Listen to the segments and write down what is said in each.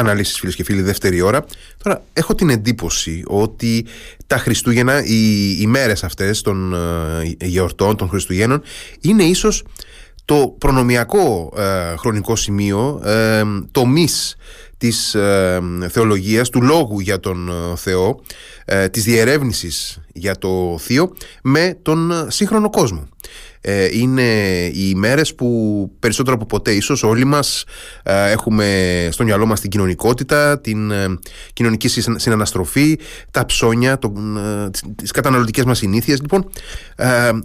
αναλύσεις φίλες και φίλοι δεύτερη ώρα. Τώρα έχω την εντύπωση ότι τα Χριστούγεννα, οι, οι μέρες αυτές των ε, γιορτών, των Χριστουγέννων είναι ίσως το προνομιακό ε, χρονικό σημείο ε, τομής της ε, θεολογίας, του λόγου για τον ε, Θεό, ε, της διερεύνησης για το Θείο με τον σύγχρονο κόσμο. Είναι οι ημέρες που περισσότερο από ποτέ ίσως όλοι μας έχουμε στο μυαλό μας την κοινωνικότητα, την κοινωνική συναναστροφή, τα ψώνια, τον, τις καταναλωτικές μας συνήθειες. Λοιπόν,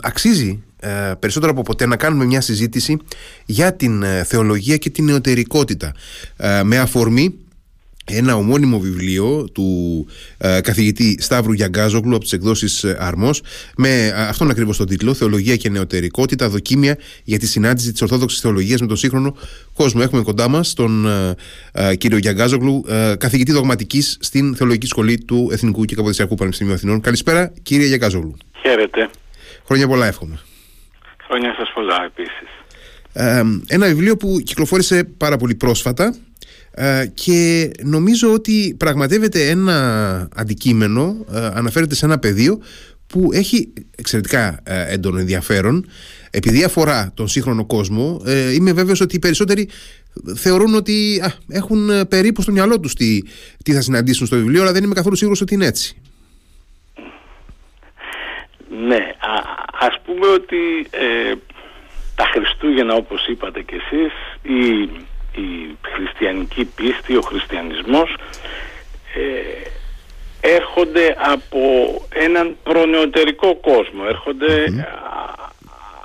αξίζει ε, περισσότερο από ποτέ να κάνουμε μια συζήτηση για την ε, θεολογία και την νεωτερικότητα ε, με αφορμή ένα ομώνυμο βιβλίο του καθηγητή Σταύρου Γιαγκάζογλου από τις εκδόσεις Αρμός με αυτόν ακριβώς τον τίτλο «Θεολογία και νεωτερικότητα, δοκίμια για τη συνάντηση της Ορθόδοξης Θεολογίας με τον σύγχρονο κόσμο». Έχουμε κοντά μας τον κύριο Γιαγκάζογλου, καθηγητή δογματικής στην Θεολογική Σχολή του Εθνικού και Καποδιστριακού Πανεπιστημίου Αθηνών. Καλησπέρα κύριε Γιαγκάζογλου. Χαίρετε. Χρόνια πολλά εύχομαι. Χρόνια σας πολλά επίσης. ένα βιβλίο που κυκλοφόρησε πάρα πολύ πρόσφατα ε, και νομίζω ότι πραγματεύεται ένα αντικείμενο, ε, αναφέρεται σε ένα πεδίο που έχει εξαιρετικά ε, έντονο ενδιαφέρον. Επειδή αφορά τον σύγχρονο κόσμο είμαι βέβαιος ότι οι περισσότεροι θεωρούν ότι έχουν περίπου στο μυαλό τους τι, τι θα συναντήσουν στο βιβλίο αλλά δεν είμαι καθόλου σίγουρος ότι είναι έτσι. Ναι, α, ας πούμε ότι ε, τα Χριστούγεννα όπως είπατε κι εσείς η, η χριστιανική πίστη, ο χριστιανισμός ε, έρχονται από έναν προνεωτερικό κόσμο,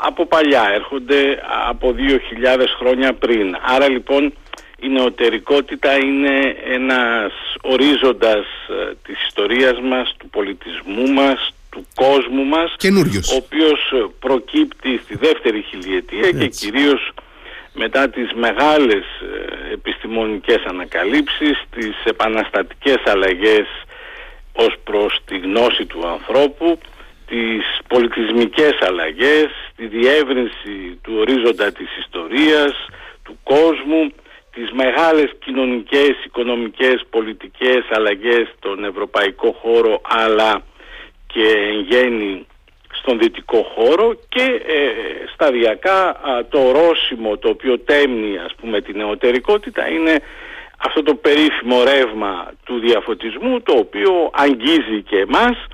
από παλιά, έρχονται από 2.000 χρόνια πριν. Άρα λοιπόν η νεωτερικότητα είναι ένας ορίζοντας ε, της ιστορίας μας, του πολιτισμού μας, του κόσμου μας Καινούριος. ο οποίος ε, προκύπτει στη δεύτερη χιλιετία και κυρίως μετά τις μεγάλες ε, επιστημονικές ανακαλύψεις τις επαναστατικές αλλαγές ως προς τη γνώση του ανθρώπου τις πολιτισμικές αλλαγές τη διεύρυνση του ορίζοντα της ιστορίας του κόσμου τις μεγάλες κοινωνικές, οικονομικές, πολιτικές αλλαγές στον ευρωπαϊκό χώρο αλλά και εν γέννη στον δυτικό χώρο και ε, σταδιακά το ορόσημο το οποίο τέμνει ας πούμε την νεωτερικότητα είναι αυτό το περίφημο ρεύμα του διαφωτισμού το οποίο αγγίζει και εμάς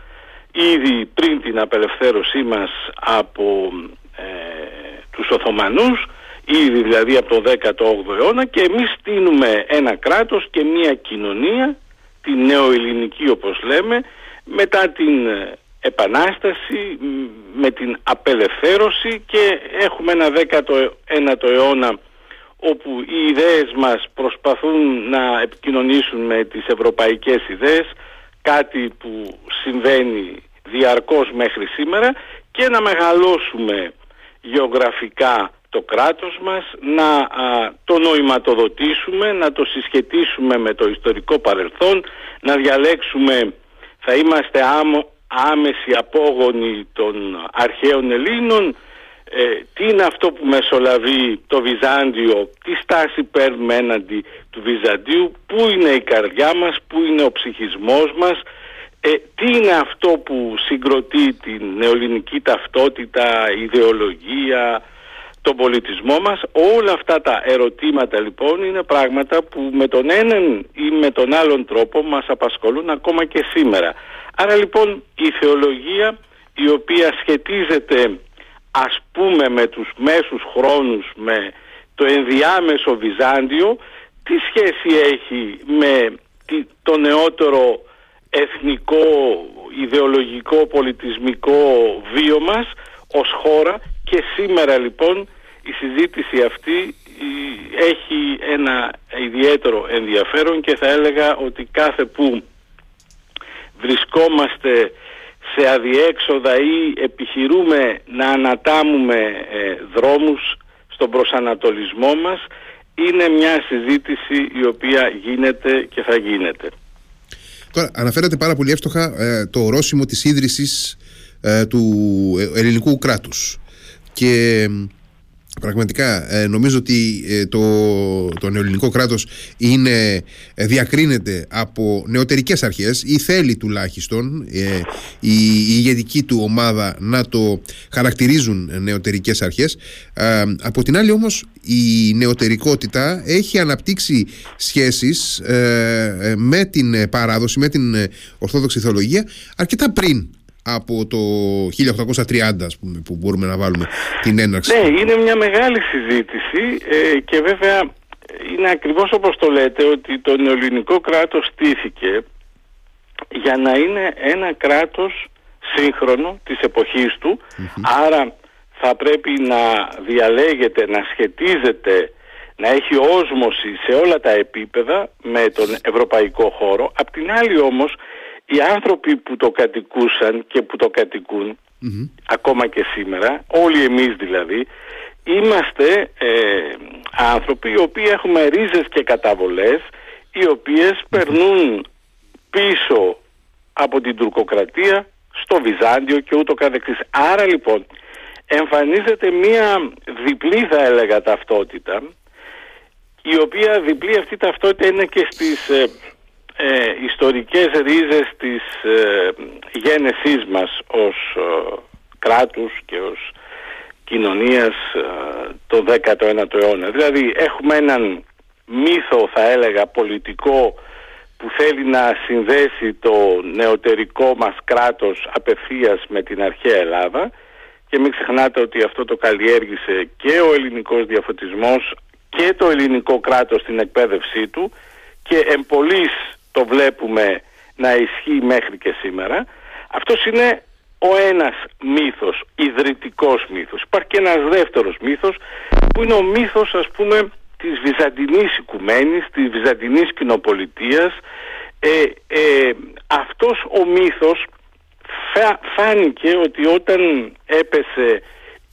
ήδη πριν την απελευθέρωσή μας από ε, τους Οθωμανούς ήδη δηλαδή από το 18ο αιώνα και εμείς στείλουμε ένα κράτος και μια κοινωνία την νεοελληνική όπως λέμε μετά την ε, Επανάσταση, με την απελευθέρωση και έχουμε ένα 19ο αιώνα όπου οι ιδέες μας προσπαθούν να επικοινωνήσουν με τις ευρωπαϊκές ιδέες κάτι που συμβαίνει διαρκώς μέχρι σήμερα και να μεγαλώσουμε γεωγραφικά το κράτος μας, να το νοηματοδοτήσουμε, να το συσχετίσουμε με το ιστορικό παρελθόν, να διαλέξουμε θα είμαστε άμο, άμεση απόγονοι των αρχαίων Ελλήνων ε, τι είναι αυτό που μεσολαβεί το Βυζάντιο τι στάση παίρνουμε έναντι του Βυζαντίου πού είναι η καρδιά μας, πού είναι ο ψυχισμός μας ε, τι είναι αυτό που συγκροτεί την νεοελληνική ταυτότητα, ιδεολογία, τον πολιτισμό μας. Όλα αυτά τα ερωτήματα λοιπόν είναι πράγματα που με τον έναν ή με τον άλλον τρόπο μας απασχολούν ακόμα και σήμερα. Άρα λοιπόν η θεολογία η οποία σχετίζεται ας πούμε με τους μέσους χρόνους με το ενδιάμεσο Βυζάντιο τι σχέση έχει με το νεότερο εθνικό, ιδεολογικό, πολιτισμικό βίο μας ως χώρα και σήμερα λοιπόν η συζήτηση αυτή έχει ένα ιδιαίτερο ενδιαφέρον και θα έλεγα ότι κάθε που βρισκόμαστε σε αδιέξοδα ή επιχειρούμε να ανατάμουμε ε, δρόμους στον προσανατολισμό μας είναι μια συζήτηση η οποία γίνεται και θα γίνεται. Τώρα αναφέρατε πάρα πολύ εύστοχα ε, το ορόσημο της ίδρυσης ε, του ελληνικού κράτους και Πραγματικά ε, νομίζω ότι ε, το, το νεοελληνικό κράτος είναι, ε, διακρίνεται από νεωτερικές αρχές ή θέλει τουλάχιστον η, η ηγετική του ομάδα να το χαρακτηρίζουν νεωτερικές αρχές. Από την άλλη όμως η νεωτερικότητα έχει αναπτύξει σχέσεις με την παράδοση, με την ορθόδοξη θεολογία αρκετά πριν από το 1830 ας πούμε, που μπορούμε να βάλουμε την έναρξη. Ναι, είναι μια μεγάλη συζήτηση ε, και βέβαια είναι ακριβώς όπως το λέτε ότι το νεοελληνικό κράτος στήθηκε για να είναι ένα κράτος σύγχρονο της εποχής του άρα θα πρέπει να διαλέγεται, να σχετίζεται να έχει όσμωση σε όλα τα επίπεδα με τον ευρωπαϊκό χώρο. Απ' την άλλη όμως οι άνθρωποι που το κατοικούσαν και που το κατοικουν ακόμα και σήμερα, όλοι εμείς δηλαδή, είμαστε ε, άνθρωποι οι οποίοι έχουμε ρίζες και καταβολές οι οποίες περνούν πίσω από την τουρκοκρατία στο Βυζάντιο και ούτω καθεξής. Άρα λοιπόν εμφανίζεται μία διπλή θα έλεγα ταυτότητα η οποία διπλή αυτή ταυτότητα είναι και στις ε, ε, ιστορικές ρίζες της ε, γένεσής μας ως ε, κράτους και ως κοινωνίας ε, το 19ο αιώνα. Δηλαδή έχουμε έναν μύθο θα έλεγα πολιτικό που θέλει να συνδέσει το νεωτερικό μας κράτος απευθείας με την αρχαία Ελλάδα και μην ξεχνάτε ότι αυτό το καλλιέργησε και ο ελληνικός διαφωτισμός και το ελληνικό κράτος στην εκπαίδευσή του και εμπολής το βλέπουμε να ισχύει μέχρι και σήμερα. Αυτός είναι ο ένας μύθος, ιδρυτικός μύθος. Υπάρχει και ένας δεύτερος μύθος που είναι ο μύθος ας πούμε της Βυζαντινής οικουμένης, της Βυζαντινής κοινοπολιτείας. Ε, ε, αυτός ο μύθος φάνηκε ότι όταν έπεσε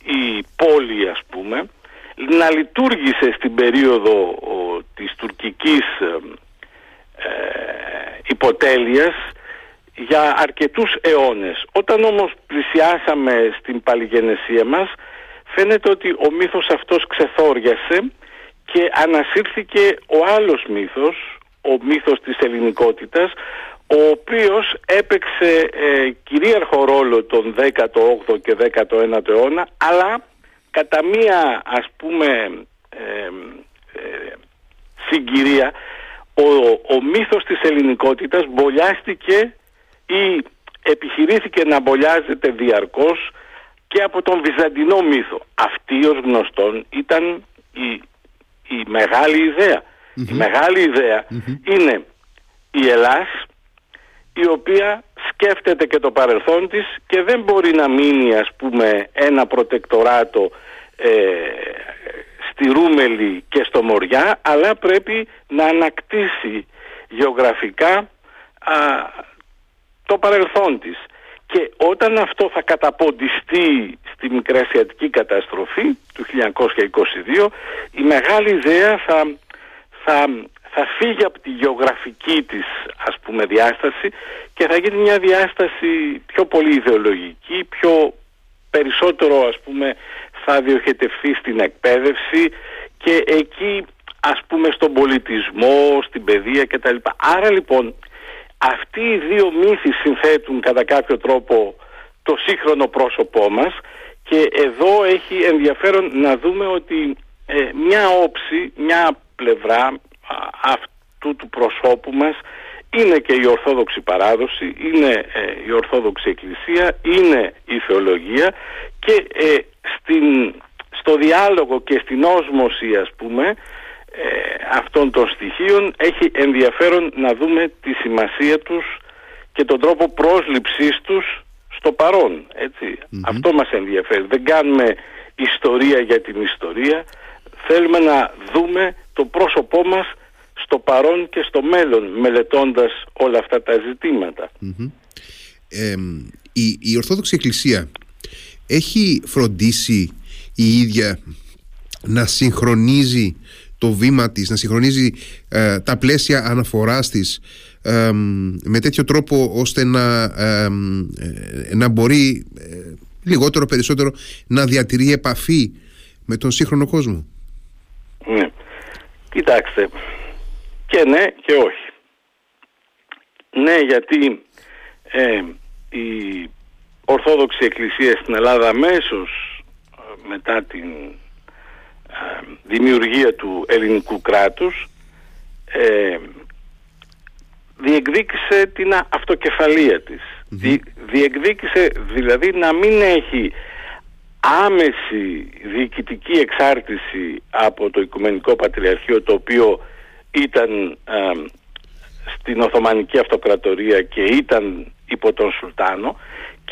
η πόλη ας πούμε να λειτουργήσε στην περίοδο ο, της τουρκικής ε, υποτέλειας για αρκετούς αιώνες. Όταν όμως πλησιάσαμε στην παλιγενεσία μας φαίνεται ότι ο μύθος αυτός ξεθόριασε και ανασύρθηκε ο άλλος μύθος, ο μύθος της ελληνικότητας, ο οποίος έπαιξε ε, κυρίαρχο ρόλο τον 18ο και 19ο αιώνα, αλλά κατά μία ας πούμε ε, ε συγκυρία ο, ο μύθος της ελληνικότητας μπολιάστηκε ή επιχειρήθηκε να μπολιάζεται διαρκώς και από τον Βυζαντινό μύθο. Αυτή ως γνωστόν ήταν η, η μεγάλη Η μεγάλη είναι η Ελλάς η οποία σκέφτεται και το παρελθόν της και δεν μπορεί να μείνει ας πούμε ένα προτεκτοράτο ε, στη Ρούμελη και στο Μοριά αλλά πρέπει να ανακτήσει γεωγραφικά το παρελθόν της. Και όταν αυτό θα καταποντιστεί στη Μικρασιατική καταστροφή του 1922 η μεγάλη ιδέα θα, θα, θα φύγει από τη γεωγραφική της ας πούμε διάσταση και θα γίνει μια διάσταση πιο πολύ ιδεολογική, πιο περισσότερο ας πούμε θα διοχετευθεί στην εκπαίδευση και εκεί ας πούμε στον πολιτισμό, στην παιδεία κτλ. Άρα λοιπόν αυτοί οι δύο μύθοι συνθέτουν κατά κάποιο τρόπο το σύγχρονο πρόσωπό μας και εδώ έχει ενδιαφέρον να δούμε ότι ε, μια όψη, μια πλευρά αυτού του προσώπου μας είναι και η Ορθόδοξη παράδοση, είναι ε, η Ορθόδοξη Εκκλησία, είναι η θεολογία και ε, στην, στο διάλογο και στην όσμωση ας πούμε ε, αυτών των στοιχείων έχει ενδιαφέρον να δούμε τη σημασία τους και τον τρόπο πρόσληψής τους στο παρόν. Αυτό μας ενδιαφέρει. Δεν κάνουμε ιστορία για την ιστορία. Θέλουμε να δούμε το πρόσωπό μας στο παρόν και στο μέλλον μελετώντας όλα αυτά τα ζητηματα η, η Ορθόδοξη Εκκλησία έχει φροντίσει η ίδια να συγχρονίζει το βήμα της, να συγχρονίζει ε, τα πλαίσια αναφοράς της με τέτοιο τρόπο ώστε να, ε, να μπορεί ε, λιγότερο περισσότερο να διατηρεί επαφή με τον σύγχρονο κόσμο. Ναι. Κοιτάξτε, και ναι και όχι. Ναι, γιατί ε, η Ορθόδοξη Εκκλησία στην Ελλάδα αμέσως ε, μετά την ε, δημιουργία του ελληνικού κράτους ε, διεκδίκησε την αυτοκεφαλία της. διεκδίκησε δηλαδή να μην έχει άμεση διοικητική εξάρτηση από το Οικουμενικό Πατριαρχείο το οποίο ήταν στην Οθωμανική Αυτοκρατορία και ήταν υπό τον Σουλτάνο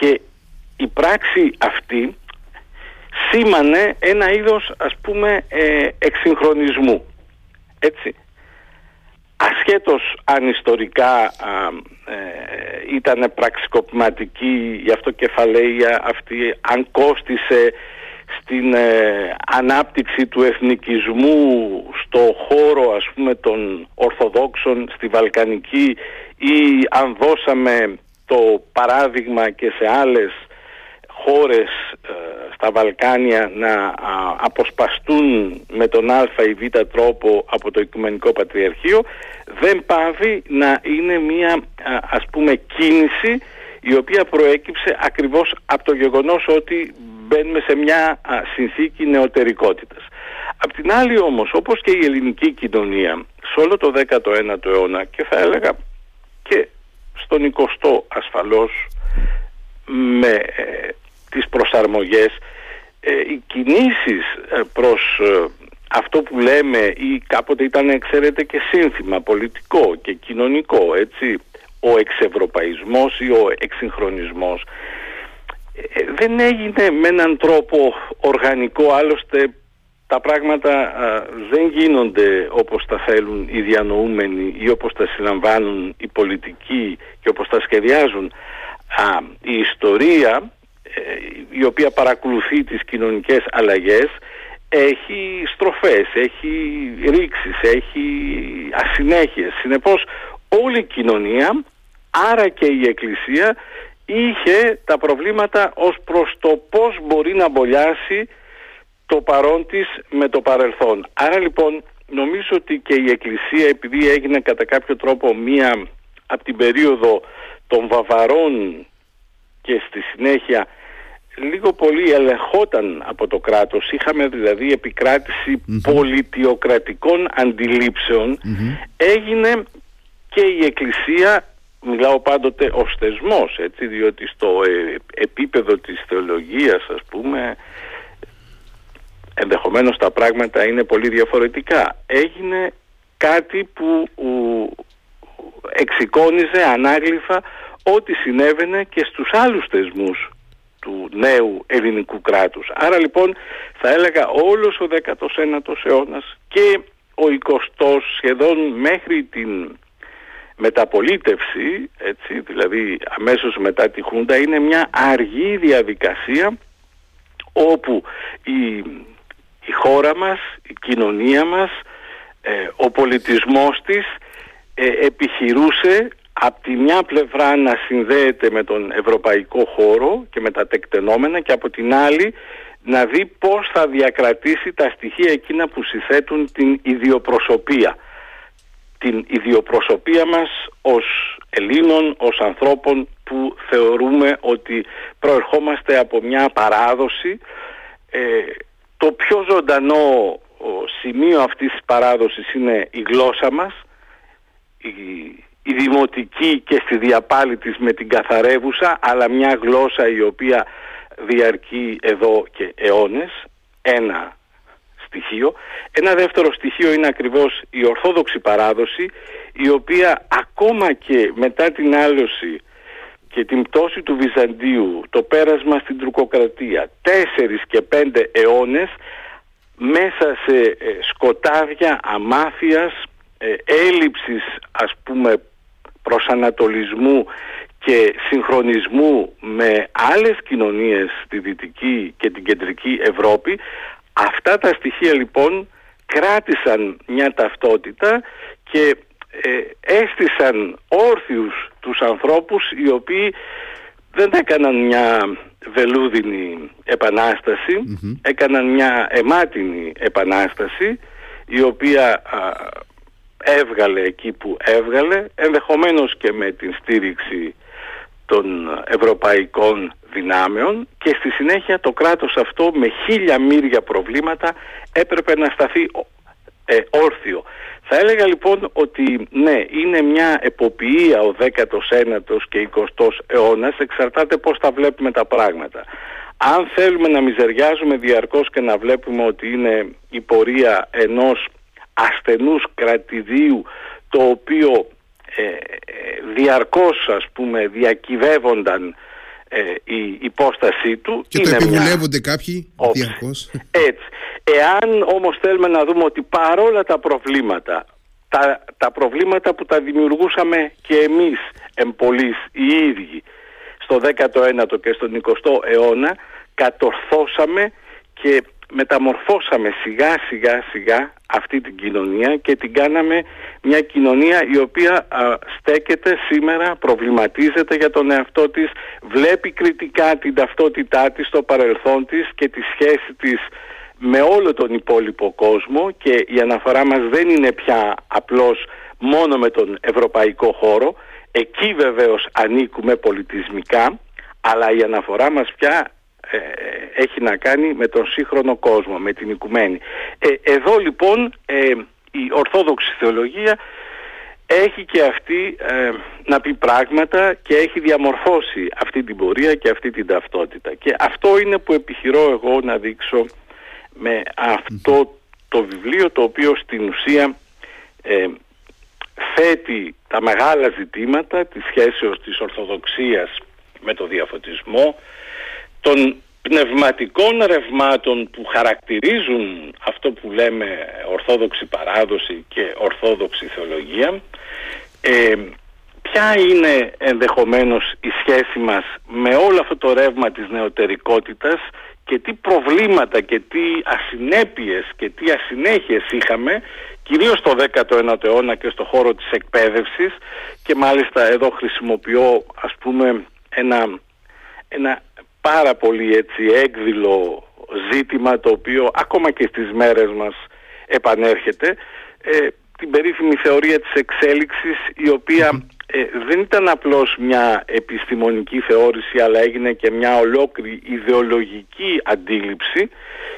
και η πράξη αυτή σήμανε ένα είδος ας πούμε ε, εξυγχρονισμού. Έτσι. Ασχέτως αν ιστορικά ε, ήταν πραξικοπηματική η αυτοκεφαλαία αυτή αν κόστισε στην ε, ανάπτυξη του εθνικισμού στο χώρο ας πούμε των Ορθοδόξων στη Βαλκανική ή αν δώσαμε το παράδειγμα και σε άλλες χώρες ε, στα Βαλκάνια να αποσπαστούν με τον α ή β τρόπο από το Οικουμενικό Πατριαρχείο δεν πάβει να είναι μια ας πούμε κίνηση η οποία προέκυψε ακριβώς από το γεγονός ότι μπαίνουμε σε μια συνθήκη νεωτερικότητας. Απ' την άλλη όμως όπως και η ελληνική κοινωνία σε όλο το 19ο αιώνα και θα έλεγα και στον 20ο ασφαλώς με ε, τις προσαρμογές. Ε, οι κινήσεις ε, προς ε, αυτό που λέμε ή κάποτε ήταν ξέρετε και σύνθημα πολιτικό και κοινωνικό έτσι ο εξευρωπαϊσμός ή ο εξυγχρονισμός δεν έγινε με έναν τρόπο οργανικό άλλωστε τα πράγματα δεν γίνονται όπως τα θέλουν οι διανοούμενοι ή όπως τα συλλαμβάνουν οι πολιτικοί και όπως τα σχεδιάζουν η ιστορία ε, η οποία παρακολουθεί τις κοινωνικές αλλαγές έχει στροφές, έχει ρήξεις, έχει ασυνέχειες. Συνεπώς όλη η κοινωνία, άρα και η Εκκλησία, είχε τα προβλήματα ως προς το πώς μπορεί να μπολιάσει το παρόν της με το παρελθόν. Άρα λοιπόν νομίζω ότι και η Εκκλησία επειδή έγινε κατά κάποιο τρόπο μία από την περίοδο των Βαβαρών και στη συνέχεια λίγο πολύ ελεγχόταν από το κράτος. Είχαμε δηλαδή πολιτιοκρατικών Έγινε και η Εκκλησία, μιλάω πάντοτε ως θεσμός, έτσι, διότι στο ε, επίπεδο της θεολογίας ας πούμε ενδεχομένως τα πράγματα είναι πολύ διαφορετικά. Έγινε κάτι που εξοικόνιζε ανάγλυφα ό,τι συνέβαινε και στους άλλους θεσμούς του νέου ελληνικού κράτους. Άρα λοιπόν θα έλεγα όλος ο 19ο αιώνας και ο 20ος σχεδόν μέχρι την μεταπολίτευση, έτσι, δηλαδή αμέσως μετά τη Χούντα, είναι μια αργή διαδικασία όπου η, η χώρα μας, η κοινωνία μας, ε, ο πολιτισμός της ε, επιχειρούσε από τη μια πλευρά να συνδέεται με τον ευρωπαϊκό χώρο και με τα τεκτενόμενα και από την άλλη να δει πώς θα διακρατήσει τα στοιχεία εκείνα που συθέτουν την ιδιοπροσωπία. Την ιδιοπροσωπία μας ως Ελλήνων, ως ανθρώπων που θεωρούμε ότι προερχόμαστε από μια παράδοση. Ε, το πιο ζωντανό σημείο αυτής της παράδοσης είναι η γλώσσα μας, η η δημοτική και στη διαπάλη της με την καθαρεύουσα αλλά μια γλώσσα η οποία διαρκεί εδώ και αιώνες. Ένα στοιχείο. Ένα δεύτερο στοιχείο είναι ακριβώς η ορθόδοξη παράδοση η οποία ακόμα και μετά την άλωση και την πτώση του Βυζαντίου το πέρασμα στην Τουρκοκρατία τέσσερις και πέντε αιώνες μέσα σε ε, σκοτάδια αμάθειας ε, έλλειψης ας πούμε προσανατολισμού και συγχρονισμού με άλλες κοινωνίες στη Δυτική και την Κεντρική Ευρώπη αυτά τα στοιχεία λοιπόν κράτησαν μια ταυτότητα και ε, έστησαν όρθιους τους ανθρώπους οι οποίοι δεν έκαναν μια βελούδινη έκαναν μια αιμάτινη επανάσταση η οποία έβγαλε εκεί που έβγαλε, ενδεχομένως και με την στήριξη των ευρωπαϊκών δυνάμεων και στη συνέχεια το κράτος αυτό με χίλια μύρια προβλήματα έπρεπε να σταθεί ε, όρθιο. Θα έλεγα λοιπόν ότι ναι, είναι μια εποποιία ο 19ο και 20ο αιώνας, εξαρτάται πώς τα βλέπουμε τα πράγματα. Αν θέλουμε να μιζεριάζουμε διαρκώς και να βλέπουμε ότι είναι η πορεία ενός ασθενούς κρατηδίου το οποίο ε, ε διαρκώς ας πούμε διακυβεύονταν ε, η υπόστασή του και το επιβουλεύονται κάποιοι διαρκώς έτσι εάν όμως θέλουμε να δούμε ότι παρόλα τα προβλήματα τα, τα προβλήματα που τα δημιουργούσαμε και εμείς εμπολείς οι ίδιοι στο 19ο και στον 20ο αιώνα κατορθώσαμε και μεταμορφώσαμε σιγά σιγά σιγά αυτή την κοινωνία και την κάναμε μια κοινωνία η οποία στέκεται σήμερα, προβληματίζεται για τον εαυτό της, βλέπει κριτικά την ταυτότητά της, το παρελθόν της και τη σχέση της με όλο τον υπόλοιπο κόσμο και η αναφορά μας δεν είναι πια απλώς μόνο με τον ευρωπαϊκό χώρο, εκεί βεβαίως ανήκουμε πολιτισμικά, αλλά η αναφορά μας πια ε, έχει να κάνει με τον σύγχρονο κόσμο, με την οικουμένη. Ε, εδώ λοιπόν ε, η Ορθόδοξη Θεολογία έχει και αυτή να πει πράγματα και έχει διαμορφώσει αυτή την πορεία και αυτή την ταυτότητα. Και αυτό είναι που επιχειρώ εγώ να δείξω με αυτό το βιβλίο το οποίο στην ουσία θέτει τα μεγάλα ζητήματα της σχέσεως της Ορθοδοξίας με το διαφωτισμό, των πνευματικών ρευμάτων που χαρακτηρίζουν αυτό που λέμε ορθόδοξη παράδοση και ορθόδοξη θεολογία ε, ποια είναι ενδεχομένως η σχέση μας με όλο αυτό το ρεύμα της νεωτερικότητας και τι προβλήματα και τι ασυνέπειες και τι ασυνέχειες είχαμε κυρίως στο 19ο αιώνα και στο χώρο της εκπαίδευσης. Και μάλιστα εδώ χρησιμοποιώ ας πούμε ένα, ένα πάρα πολύ έτσι έκδηλο ζήτημα το οποίο ακόμα και στις μέρες μας επανέρχεται. Ε, την περίφημη θεωρία της εξέλιξης η οποία ε, δεν ήταν απλώς μια επιστημονική θεώρηση αλλά έγινε και μια ολόκληρη ιδεολογική αντίληψη.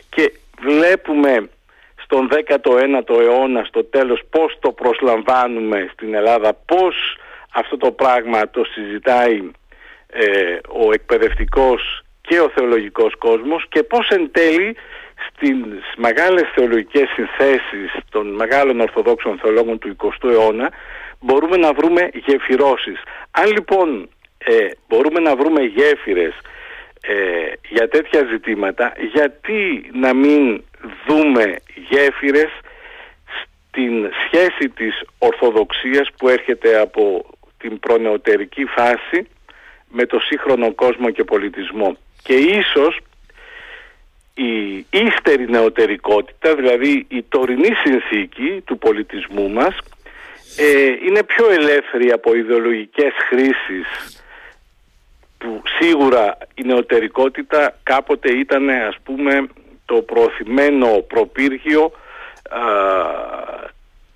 Και βλέπουμε στον 19ο αιώνα στο τέλος πώς το προσλαμβάνουμε στην Ελλάδα, πώς αυτό το πράγμα το συζητάει ε, ο εκπαιδευτικός και ο θεολογικός κόσμος και πώς εν τέλει στις μεγάλες θεολογικές συνθέσεις των μεγάλων ορθοδόξων θεολόγων του 20ου αιώνα μπορούμε να βρούμε γεφυρώσεις. Αν λοιπόν ε, μπορούμε να βρούμε γέφυρες ε, για τέτοια ζητήματα, γιατί να μην δούμε γέφυρες στην σχέση της Ορθοδοξίας που έρχεται από την προνεωτερική φάση με το σύγχρονο κόσμο και πολιτισμό. Και ίσως η ύστερη νεωτερικότητα, δηλαδή η τωρινή συνθήκη του πολιτισμού μας, ε, είναι πιο ελεύθερη από ιδεολογικές χρήσεις που σίγουρα η νεωτερικότητα κάποτε ήταν ας πούμε το προωθημένο προπύργιο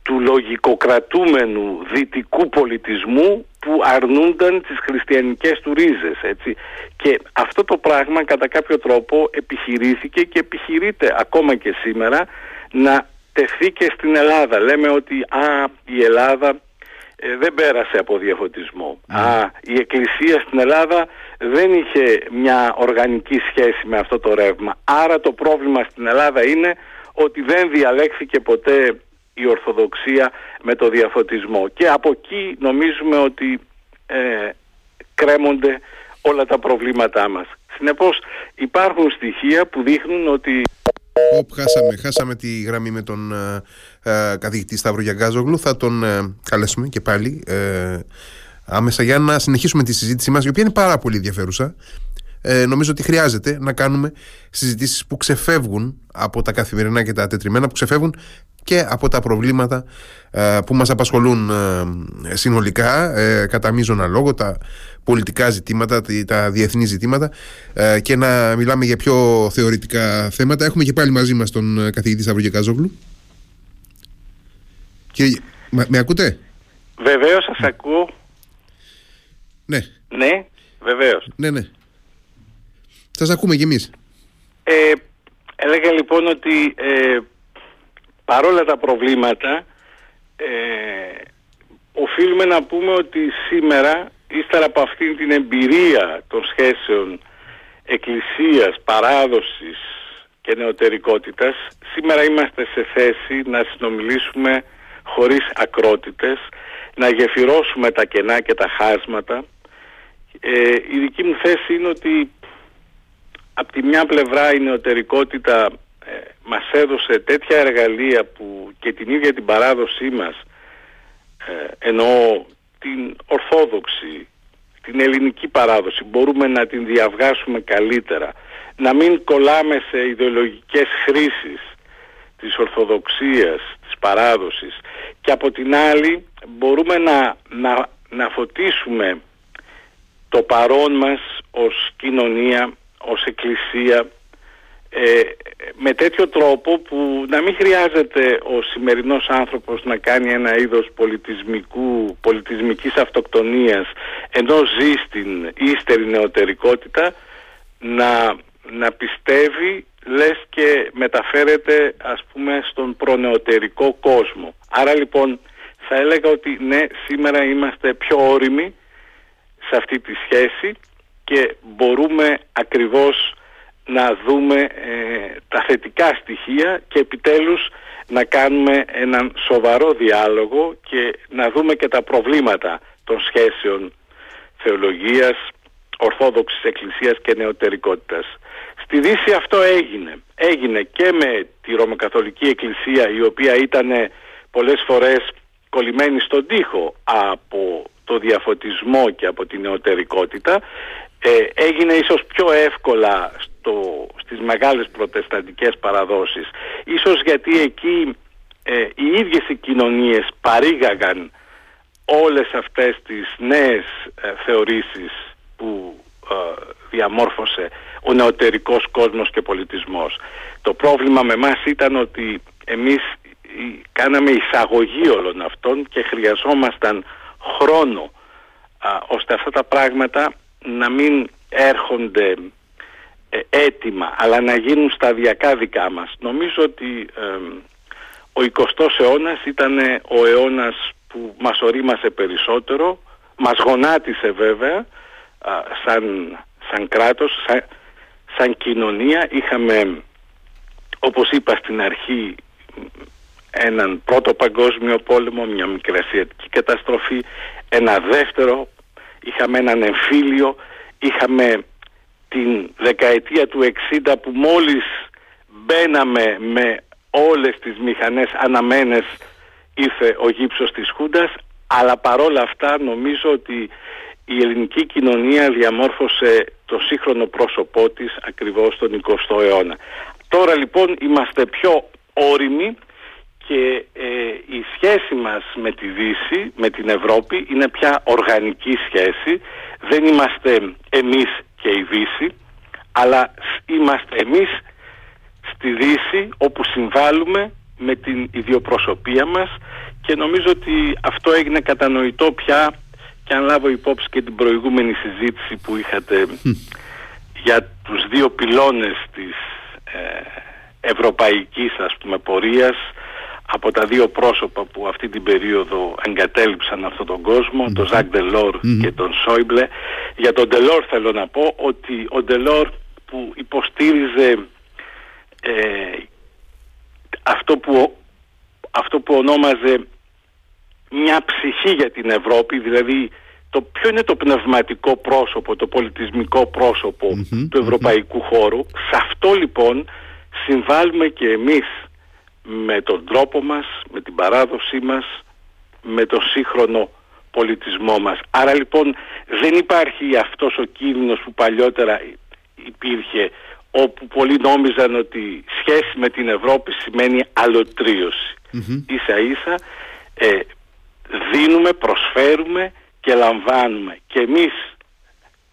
του λογικοκρατούμενου δυτικού πολιτισμού που αρνούνταν τις χριστιανικές του ρίζες έτσι. και αυτό το πράγμα κατά κάποιο τρόπο επιχειρήθηκε και επιχειρείται ακόμα και σήμερα να τεθεί και στην Ελλάδα λέμε ότι α, η Ελλάδα ε, δεν πέρασε από διαφωτισμό ναι. α, η Εκκλησία στην Ελλάδα δεν είχε μια οργανική σχέση με αυτό το ρεύμα άρα το πρόβλημα στην Ελλάδα είναι ότι δεν διαλέχθηκε ποτέ η Ορθοδοξία με το διαφωτισμό και από εκεί νομίζουμε ότι ε, κρέμονται όλα τα προβλήματά μας. Συνεπώς υπάρχουν στοιχεία που δείχνουν ότι... Οπ, χάσαμε, χάσαμε τη γραμμή με τον ε, ε καθηγητή Σταύρο Γιαγκάζογλου. Θα τον ε, καλέσουμε και πάλι ε, άμεσα για να συνεχίσουμε τη συζήτησή μας, η οποία είναι πάρα πολύ ενδιαφέρουσα. Ε, νομίζω ότι χρειάζεται να κάνουμε συζητήσεις που ξεφεύγουν από τα καθημερινά και τα τετριμένα, που ξεφεύγουν και από τα προβλήματα ε, που μας απασχολούν ε, συνολικά ε, κατά μείζωνα λόγο τα πολιτικά ζητήματα, τα διεθνή ζητήματα ε, και να μιλάμε για πιο θεωρητικά θέματα. Έχουμε και πάλι μαζί μας τον ε, καθηγητή Σταύρο Καζόγλου. Κύριε, με ακούτε; Βεβαίως σας ακούω. Ναι. Ναι, βεβαίως. Ναι, ναι. Σας ακούμε κι εμείς. Ε, έλεγα λοιπόν ότι ε, παρόλα τα προβλήματα ε, οφείλουμε να πούμε ότι σήμερα ύστερα από αυτήν την εμπειρία των σχέσεων εκκλησίας, παράδοσης και νεωτερικότητας σήμερα είμαστε σε θέση να συνομιλήσουμε χωρίς ακρότητες να γεφυρώσουμε τα κενά και τα χάσματα. Ε, η δική μου θέση είναι ότι από τη μια πλευρά η νεωτερικότητα ε, μας έδωσε τέτοια εργαλεία που και την ίδια την παράδοσή μας ε, εννοώ την ορθόδοξη, την ελληνική παράδοση μπορούμε να την διαβγάσουμε καλύτερα. Να μην κολλάμε σε ιδεολογικές χρήσεις της ορθοδοξίας, της παράδοσης. Και από την άλλη μπορούμε να, να, να φωτίσουμε το παρόν μας ως κοινωνία, ως εκκλησία ε, με τέτοιο τρόπο που να μην χρειάζεται ο σημερινός άνθρωπος να κάνει ένα είδος πολιτισμικού, πολιτισμικής αυτοκτονίας ενώ ζει στην ύστερη νεωτερικότητα να, να πιστεύει λες και μεταφέρεται ας πούμε στον προνεωτερικό κόσμο. Άρα λοιπόν θα έλεγα ότι ναι σήμερα είμαστε πιο όριμοι σε αυτή τη σχέση και μπορούμε ακριβώς να δούμε ε, τα θετικά στοιχεία και επιτέλους να κάνουμε έναν σοβαρό διάλογο και να δούμε και τα προβλήματα των σχέσεων θεολογίας, Ορθόδοξης Εκκλησίας και Νεωτερικότητας. Στη Δύση αυτό έγινε. Έγινε και με τη Ρωμακαθολική Εκκλησία η οποία ήταν πολλές φορές κολλημένη στον τοίχο από το διαφωτισμό και από την νεωτερικότητα ε, έγινε ίσως πιο εύκολα στο, στις μεγάλες προτεσταντικές παραδόσεις ίσως γιατί εκεί ε, οι ίδιες οι κοινωνίες παρήγαγαν όλες αυτές τις νέες ε, θεωρήσεις που ε, διαμόρφωσε ο νεωτερικός κόσμος και πολιτισμός. Το πρόβλημα με μας ήταν ότι εμείς κάναμε εισαγωγή όλων αυτών και χρειαζόμασταν χρόνο α, ώστε αυτά τα πράγματα να μην έρχονται ε, έτοιμα αλλά να γίνουν σταδιακά δικά μας. Νομίζω ότι ο 20ος αιώνας ήταν ο αιώνας που μας ορίμασε περισσότερο, μας γονάτισε βέβαια σαν, σαν κράτος, σαν, σαν κοινωνία. Είχαμε όπως είπα στην αρχή έναν πρώτο παγκόσμιο πόλεμο, μια μικρασιατική καταστροφή, ένα δεύτερο, είχαμε έναν εμφύλιο, είχαμε την δεκαετία του 60 που μόλις μπαίναμε με όλες τις μηχανές αναμένες ήρθε ο γύψος της Χούντας αλλά παρόλα αυτά νομίζω ότι η ελληνική κοινωνία διαμόρφωσε το σύγχρονο πρόσωπό της ακριβώς τον 20ο αιώνα. Τώρα λοιπόν είμαστε πιο όριμοι και ε, η σχέση μας με τη Δύση, με την Ευρώπη είναι πια οργανική σχέση. Δεν είμαστε εμείς και η Δύση, αλλά είμαστε εμείς στη Δύση όπου συμβάλλουμε με την ιδιοπροσωπία μας και νομίζω ότι αυτό έγινε κατανοητό πια και αν λάβω υπόψη και την προηγούμενη συζήτηση που είχατε για τους δύο πυλώνες της ε, ευρωπαϊκής ας πούμε πορείας από τα δύο πρόσωπα που αυτή την περίοδο εγκατέλειψαν αυτόν τον κόσμο, τον Ζακ Ντελόρ και τον Σόιμπλε. Για τον Ντελόρ θέλω να πω ότι ο Ντελόρ που υποστήριζε ε, αυτό, που, αυτό που ονόμαζε μια ψυχή για την Ευρώπη, δηλαδή το ποιο είναι το πνευματικό πρόσωπο, το πολιτισμικό του ευρωπαϊκού χώρου. Σε αυτό λοιπόν συμβάλλουμε και εμείς με τον τρόπο μας, με την παράδοσή μας, με το σύγχρονο πολιτισμό μας. Άρα λοιπόν δεν υπάρχει αυτός ο κίνδυνος που παλιότερα υπήρχε όπου πολλοί νόμιζαν ότι σχέση με την Ευρώπη σημαίνει αλωτρίωση. Mm-hmm. Ίσα ίσα ε, δίνουμε, προσφέρουμε και λαμβάνουμε. Και εμείς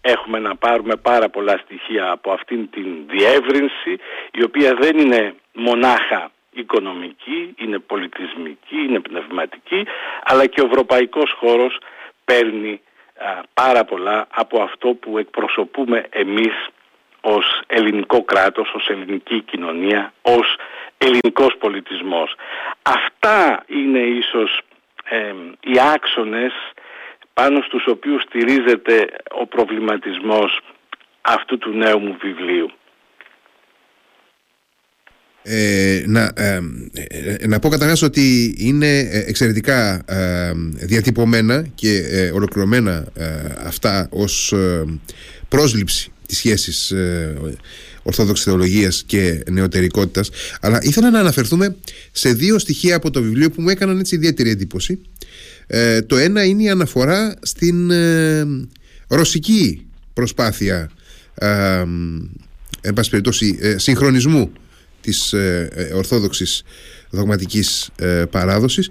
έχουμε να πάρουμε πάρα πολλά στοιχεία από αυτήν την διεύρυνση η οποία δεν είναι μονάχα οικονομική, είναι πολιτισμική, είναι πνευματική αλλά και ο ευρωπαϊκός χώρος παίρνει πάρα πολλά από αυτό που εκπροσωπούμε εμείς ως ελληνικό κράτος, ως ελληνική κοινωνία, ως ελληνικός πολιτισμός. Αυτά είναι ίσως οι άξονες πάνω στους οποίους στηρίζεται ο προβληματισμός αυτού του νέου μου βιβλίου. Ε, να, ε, ε, να πω καταρχάς ότι είναι εξαιρετικά διατυπωμένα και ολοκληρωμένα αυτά ως πρόσληψη της σχέσης Ορθόδοξης Θεολογίας και Νεωτερικότητας. Αλλά ήθελα να αναφερθούμε σε δύο στοιχεία από το βιβλίο που μου έκαναν έτσι ιδιαίτερη εντύπωση. Το ένα είναι η αναφορά στην ρωσική προσπάθεια ε, συγχρονισμού της ε, ε, ορθόδοξης δογματικής ε, παράδοσης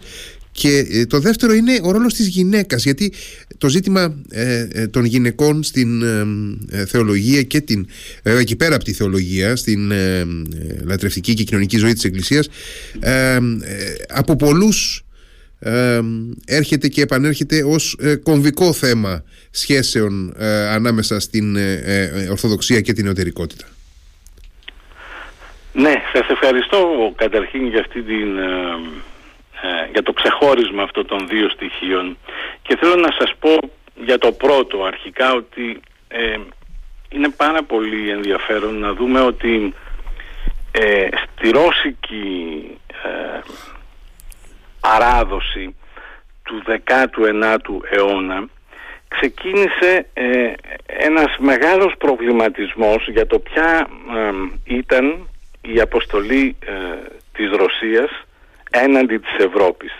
και το δεύτερο είναι ο ρόλος της γυναίκας γιατί το ζήτημα των γυναικών στην θεολογία και την εκεί πέρα από τη θεολογία στην λατρευτική και κοινωνική ζωή της Εκκλησίας από πολλούς έρχεται και επανέρχεται ως κομβικό θέμα σχέσεων ανάμεσα στην Ορθοδοξία και την Νεωτερικότητα. Ναι, σας ευχαριστώ καταρχήν για, αυτή την, ε, ε, για το ξεχώρισμα αυτών των δύο στοιχείων. Και θέλω να σας πω για το πρώτο αρχικά ότι ε, είναι πάρα πολύ ενδιαφέρον να δούμε ότι στη ρώσικη παράδοση του 19ου αιώνα ξεκίνησε ένας μεγάλος προβληματισμός για το ποια ήταν η αποστολή ε, της Ρωσίας έναντι της Ευρώπης.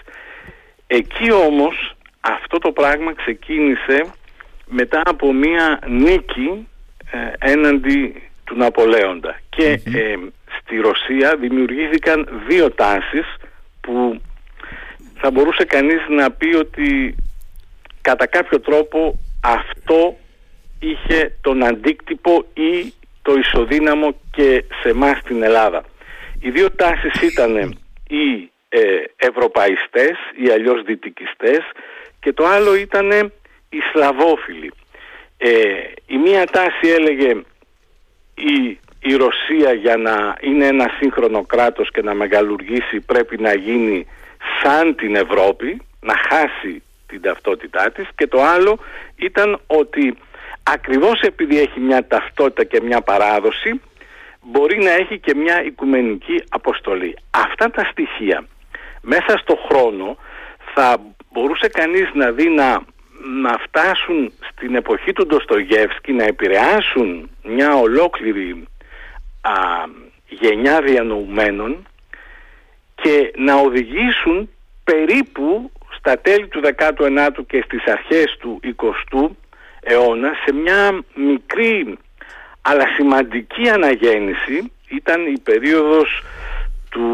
Εκεί όμως αυτό το πράγμα ξεκίνησε μετά από μία νίκη ε, έναντι του Ναπολέοντα και ε, στη Ρωσία δημιουργήθηκαν δύο τάσεις που θα μπορούσε κανείς να πει ότι κατά κάποιο τρόπο αυτό είχε τον αντίκτυπο ή το ισοδύναμο και σε εμάς στην Ελλάδα. Οι δύο τάσεις ήταν οι ε, ευρωπαϊστές, οι αλλιώς δυτικιστές και το άλλο ήταν οι σλαβόφιλοι. Ε, η μία τάση έλεγε η, η Ρωσία για να είναι ένα σύγχρονο κράτος και να μεγαλουργήσει πρέπει να γίνει σαν την Ευρώπη, να χάσει την ταυτότητά της και το άλλο ήταν ότι ακριβώς επειδή έχει μια ταυτότητα και μια παράδοση μπορεί να έχει και μια οικουμενική αποστολή. Αυτά τα στοιχεία μέσα στο χρόνο θα μπορούσε κανείς να δει να, να φτάσουν στην εποχή του Ντοστογεύσκη να επηρεάσουν μια ολόκληρη α, γενιά διανοουμένων και να οδηγήσουν περίπου στα τέλη του 19ου και στις αρχές του 20ου αιώνα σε μια μικρή αλλά σημαντική αναγέννηση ήταν η περίοδος του,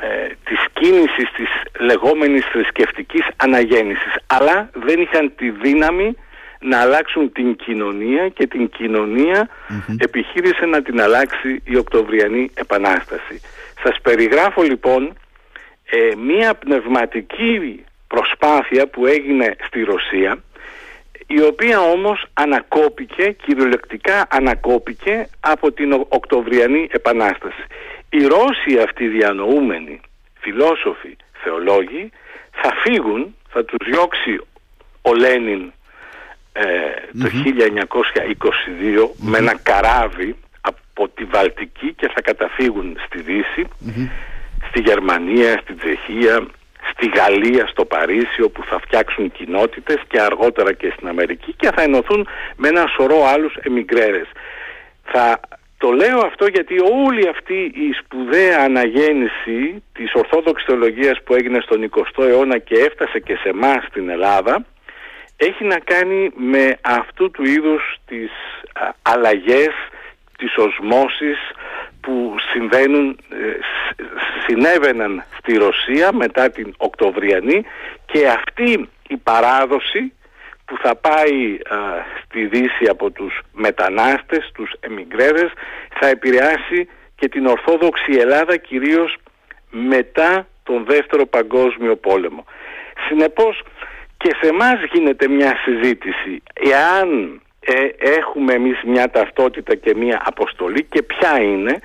ε, της κίνησης της λεγόμενης θρησκευτικής αναγέννησης αλλά δεν είχαν τη δύναμη να αλλάξουν την κοινωνία και την κοινωνια επιχείρησε να την αλλάξει η Οκτωβριανή Επανάσταση. Σας περιγράφω λοιπόν ε, μία πνευματική προσπάθεια που έγινε στη Ρωσία η οποία όμως ανακόπηκε, κυριολεκτικά ανακόπηκε από την Οκτωβριανή Επανάσταση. Οι Ρώσοι αυτοί διανοούμενοι, φιλόσοφοι, θεολόγοι, θα φύγουν, θα τους διώξει ο Λένιν ε, το 1922 με ένα καράβι από τη Βαλτική και θα καταφύγουν στη Δύση, στη Γερμανία, στη Τσεχία, στη Γαλλία, στο Παρίσι όπου θα φτιάξουν κοινότητες και αργότερα και στην Αμερική και θα ενωθούν με ένα σωρό άλλους εμιγκρέρες. Θα το λέω αυτό γιατί όλη αυτή η σπουδαία αναγέννηση της Ορθόδοξης Θεολογίας που έγινε στον 20ο αιώνα και έφτασε και σε εμάς στην Ελλάδα έχει να κάνει με αυτού του είδους τις αλλαγές, τις οσμώσεις, που συμβαίνουν, ε, συνέβαιναν στη Ρωσία μετά την Οκτωβριανή και αυτή η παράδοση που θα πάει στη Δύση από τους μετανάστες, τους εμιγκρέδες, θα επηρεάσει και την Ορθόδοξη Ελλάδα κυρίως μετά τον Δεύτερο Παγκόσμιο Πόλεμο. Συνεπώς και σε εμάς γίνεται μια συζήτηση εάν ε, έχουμε εμείς μια ταυτότητα και μια αποστολή και ποια είναι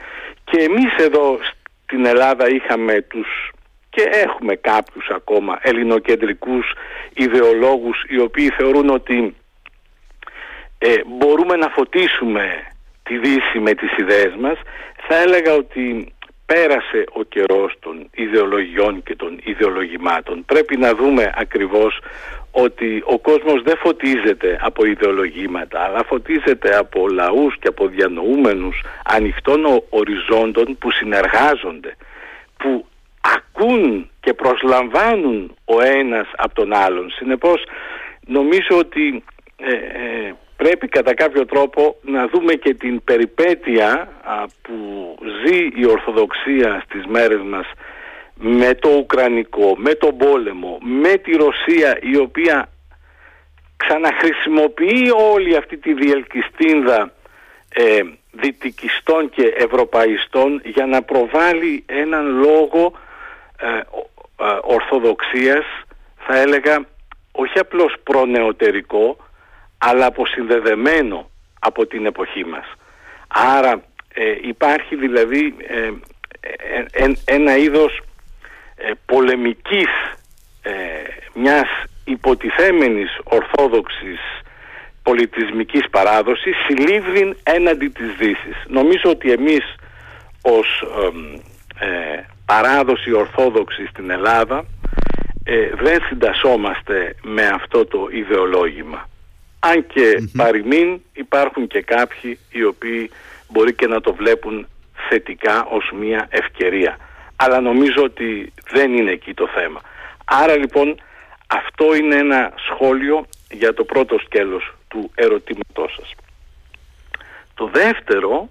και εμείς εδώ στην Ελλάδα είχαμε τους και έχουμε κάποιους ακόμα ελληνοκεντρικούς ιδεολόγους οι οποίοι θεωρούν ότι ε, μπορούμε να φωτίσουμε τη Δύση με τις ιδέες μας θα έλεγα ότι πέρασε ο καιρός των ιδεολογιών και των ιδεολογημάτων. Πρέπει να δούμε ακριβώς ότι ο κόσμος δεν φωτίζεται από ιδεολογήματα αλλά φωτίζεται από λαούς και από διανοούμενους ανοιχτών οριζόντων που συνεργάζονται, που ακούν και προσλαμβάνουν ο ένας από τον άλλον. Συνεπώς νομίζω ότι ε, ε, πρέπει κατά κάποιο τρόπο να δούμε και την περιπέτεια που ζει η Ορθοδοξία στις μέρες μας με το Ουκρανικό, με τον πόλεμο, με τη Ρωσία η οποία ξαναχρησιμοποιεί όλη αυτή τη διελκυστίνδα ε, δυτικιστών και ευρωπαϊστών για να προβάλλει έναν λόγο ε, ε, ορθοδοξίας θα έλεγα όχι απλώς προνεωτερικό αλλά αποσυνδεδεμένο από την εποχή μας. Άρα ε, υπάρχει δηλαδή ε, ένα είδος πολεμικής μιας υποτιθέμενης ορθόδοξης πολιτισμικής παράδοσης συλλήβδην έναντι της Δύσης. Νομίζω ότι εμείς ως παράδοση ορθόδοξη στην Ελλάδα ε, δεν συντασσόμαστε με αυτό το ιδεολόγημα. Αν και mm παροιμήν υπάρχουν και κάποιοι οι οποίοι μπορεί και να το βλέπουν θετικά ως μια ευκαιρία. Αλλά νομίζω ότι δεν είναι εκεί το θέμα. Άρα λοιπόν αυτό είναι ένα σχόλιο για το πρώτο σκέλος του ερωτήματός σας. Το δεύτερο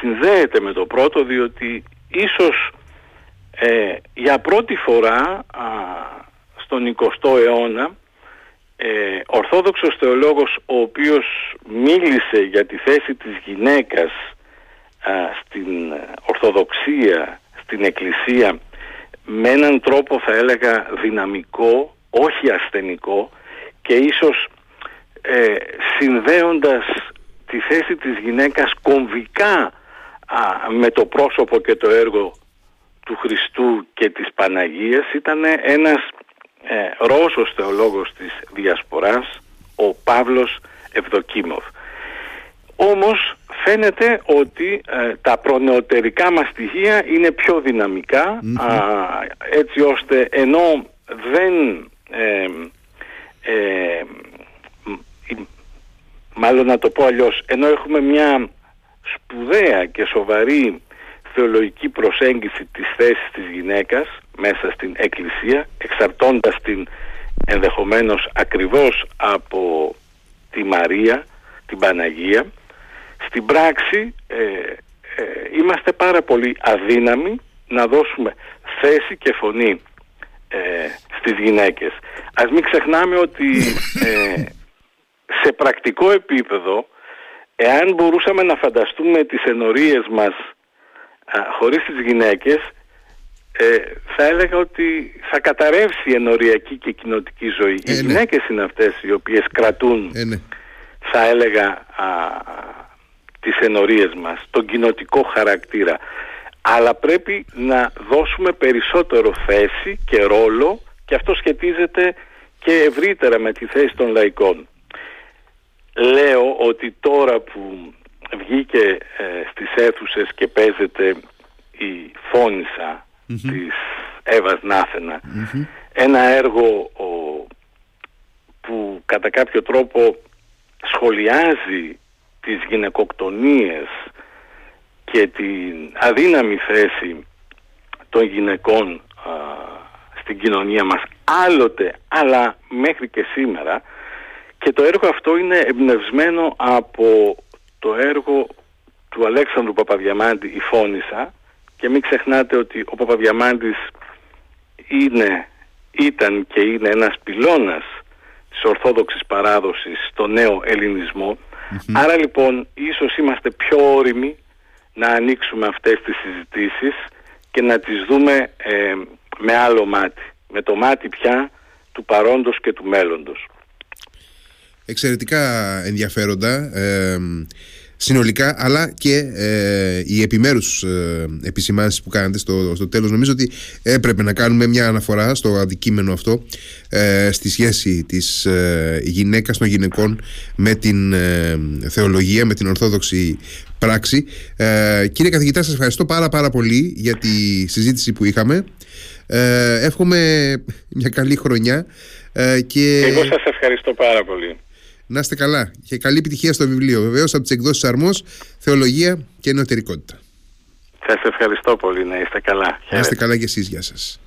συνδέεται με το πρώτο διότι ίσως ε, για πρώτη φορά στον 20ο αιώνα ε, Ορθόδοξος θεολόγος ο οποίος μίλησε για τη θέση της γυναίκας στην Ορθοδοξία, στην Εκκλησία με έναν τρόπο θα έλεγα δυναμικό, όχι ασθενικό και ίσως ε, συνδέοντας τη θέση της γυναίκας κομβικά με το πρόσωπο και το έργο του Χριστού και της Παναγίας ήταν ένας ε, Ρώσος θεολόγος της Διασποράς, ο Παύλος Ευδοκίμοφ. Όμως φαίνεται ότι ε, τα προνεωτερικά μας στοιχεία είναι πιο δυναμικα έτσι ώστε ενώ δεν ε, ε, μάλλον να το πω αλλιώς ενώ έχουμε μια σπουδαία και σοβαρή θεολογική προσέγγιση της θέσης της γυναίκας μέσα στην Εκκλησία εξαρτώντας την ενδεχομένως ακριβώς από τη Μαρία, την Παναγία στην πράξη ε, ε, είμαστε πάρα πολύ αδύναμοι να δώσουμε θέση και φωνή ε, στις γυναίκες. Ας μην ξεχνάμε ότι ε, σε πρακτικό επίπεδο εάν μπορούσαμε να φανταστούμε τις ενορίες μας α, χωρίς τις γυναίκες ε, θα έλεγα ότι θα καταρρεύσει η ενοριακή και κοινοτική ζωή. οι ναι. γυναίκες είναι αυτές οι οποίες κρατούν ναι. θα έλεγα α, τις ενορίες μας, τον κοινοτικό χαρακτήρα. Αλλά πρέπει να δώσουμε περισσότερο θέση και ρόλο και αυτό σχετίζεται και ευρύτερα με τη θέση των λαϊκών. Λέω ότι τώρα που βγήκε ε, στις αίθουσες και παίζεται η φωνησα της Εύας ένα έργο που κατά κάποιο τρόπο σχολιάζει τις γυναικοκτονίες και την αδύναμη θέση των γυναικών στην κοινωνία μας άλλοτε αλλά μέχρι και σήμερα. Και το έργο αυτό είναι εμπνευσμένο από το έργο του Αλέξανδρου Παπαδιαμάντη «Η Φώνησα» και μην ξεχνάτε ότι ο Παπαδιαμάντης είναι, ήταν και είναι ένας πυλώνας της Ορθόδοξης παράδοσης στο νέο Άρα λοιπόν ίσως είμαστε πιο όριμοι να ανοίξουμε αυτές τις συζητήσεις και να τις δούμε ε, με άλλο μάτι. Με το μάτι πια του παρόντος και του μέλλοντος. Εξαιρετικά ενδιαφέροντα συνολικά αλλά και ε, οι επιμέρους ε, επισημάνσεις που κάνετε στο, στο τέλος. Νομίζω ότι έπρεπε να κάνουμε μια αναφορά στο αντικείμενο αυτό ε, στη σχέση της ε, γυναίκας των γυναικών με την ε, θεολογία, με την ορθόδοξη πράξη. Ε, κύριε καθηγητά σας ευχαριστώ πάρα πάρα πολύ για τη συζήτηση που είχαμε. Ε, εύχομαι μια καλή χρονιά και... Εγώ σας ευχαριστώ πάρα πολύ να είστε καλά και καλή επιτυχία στο βιβλίο. Βεβαίως από τις εκδόσεις Αρμός, Θεολογία και Νεωτερικότητα. Σα ευχαριστώ πολύ. Να είστε καλά. Να είστε καλά και εσείς. Γεια σας.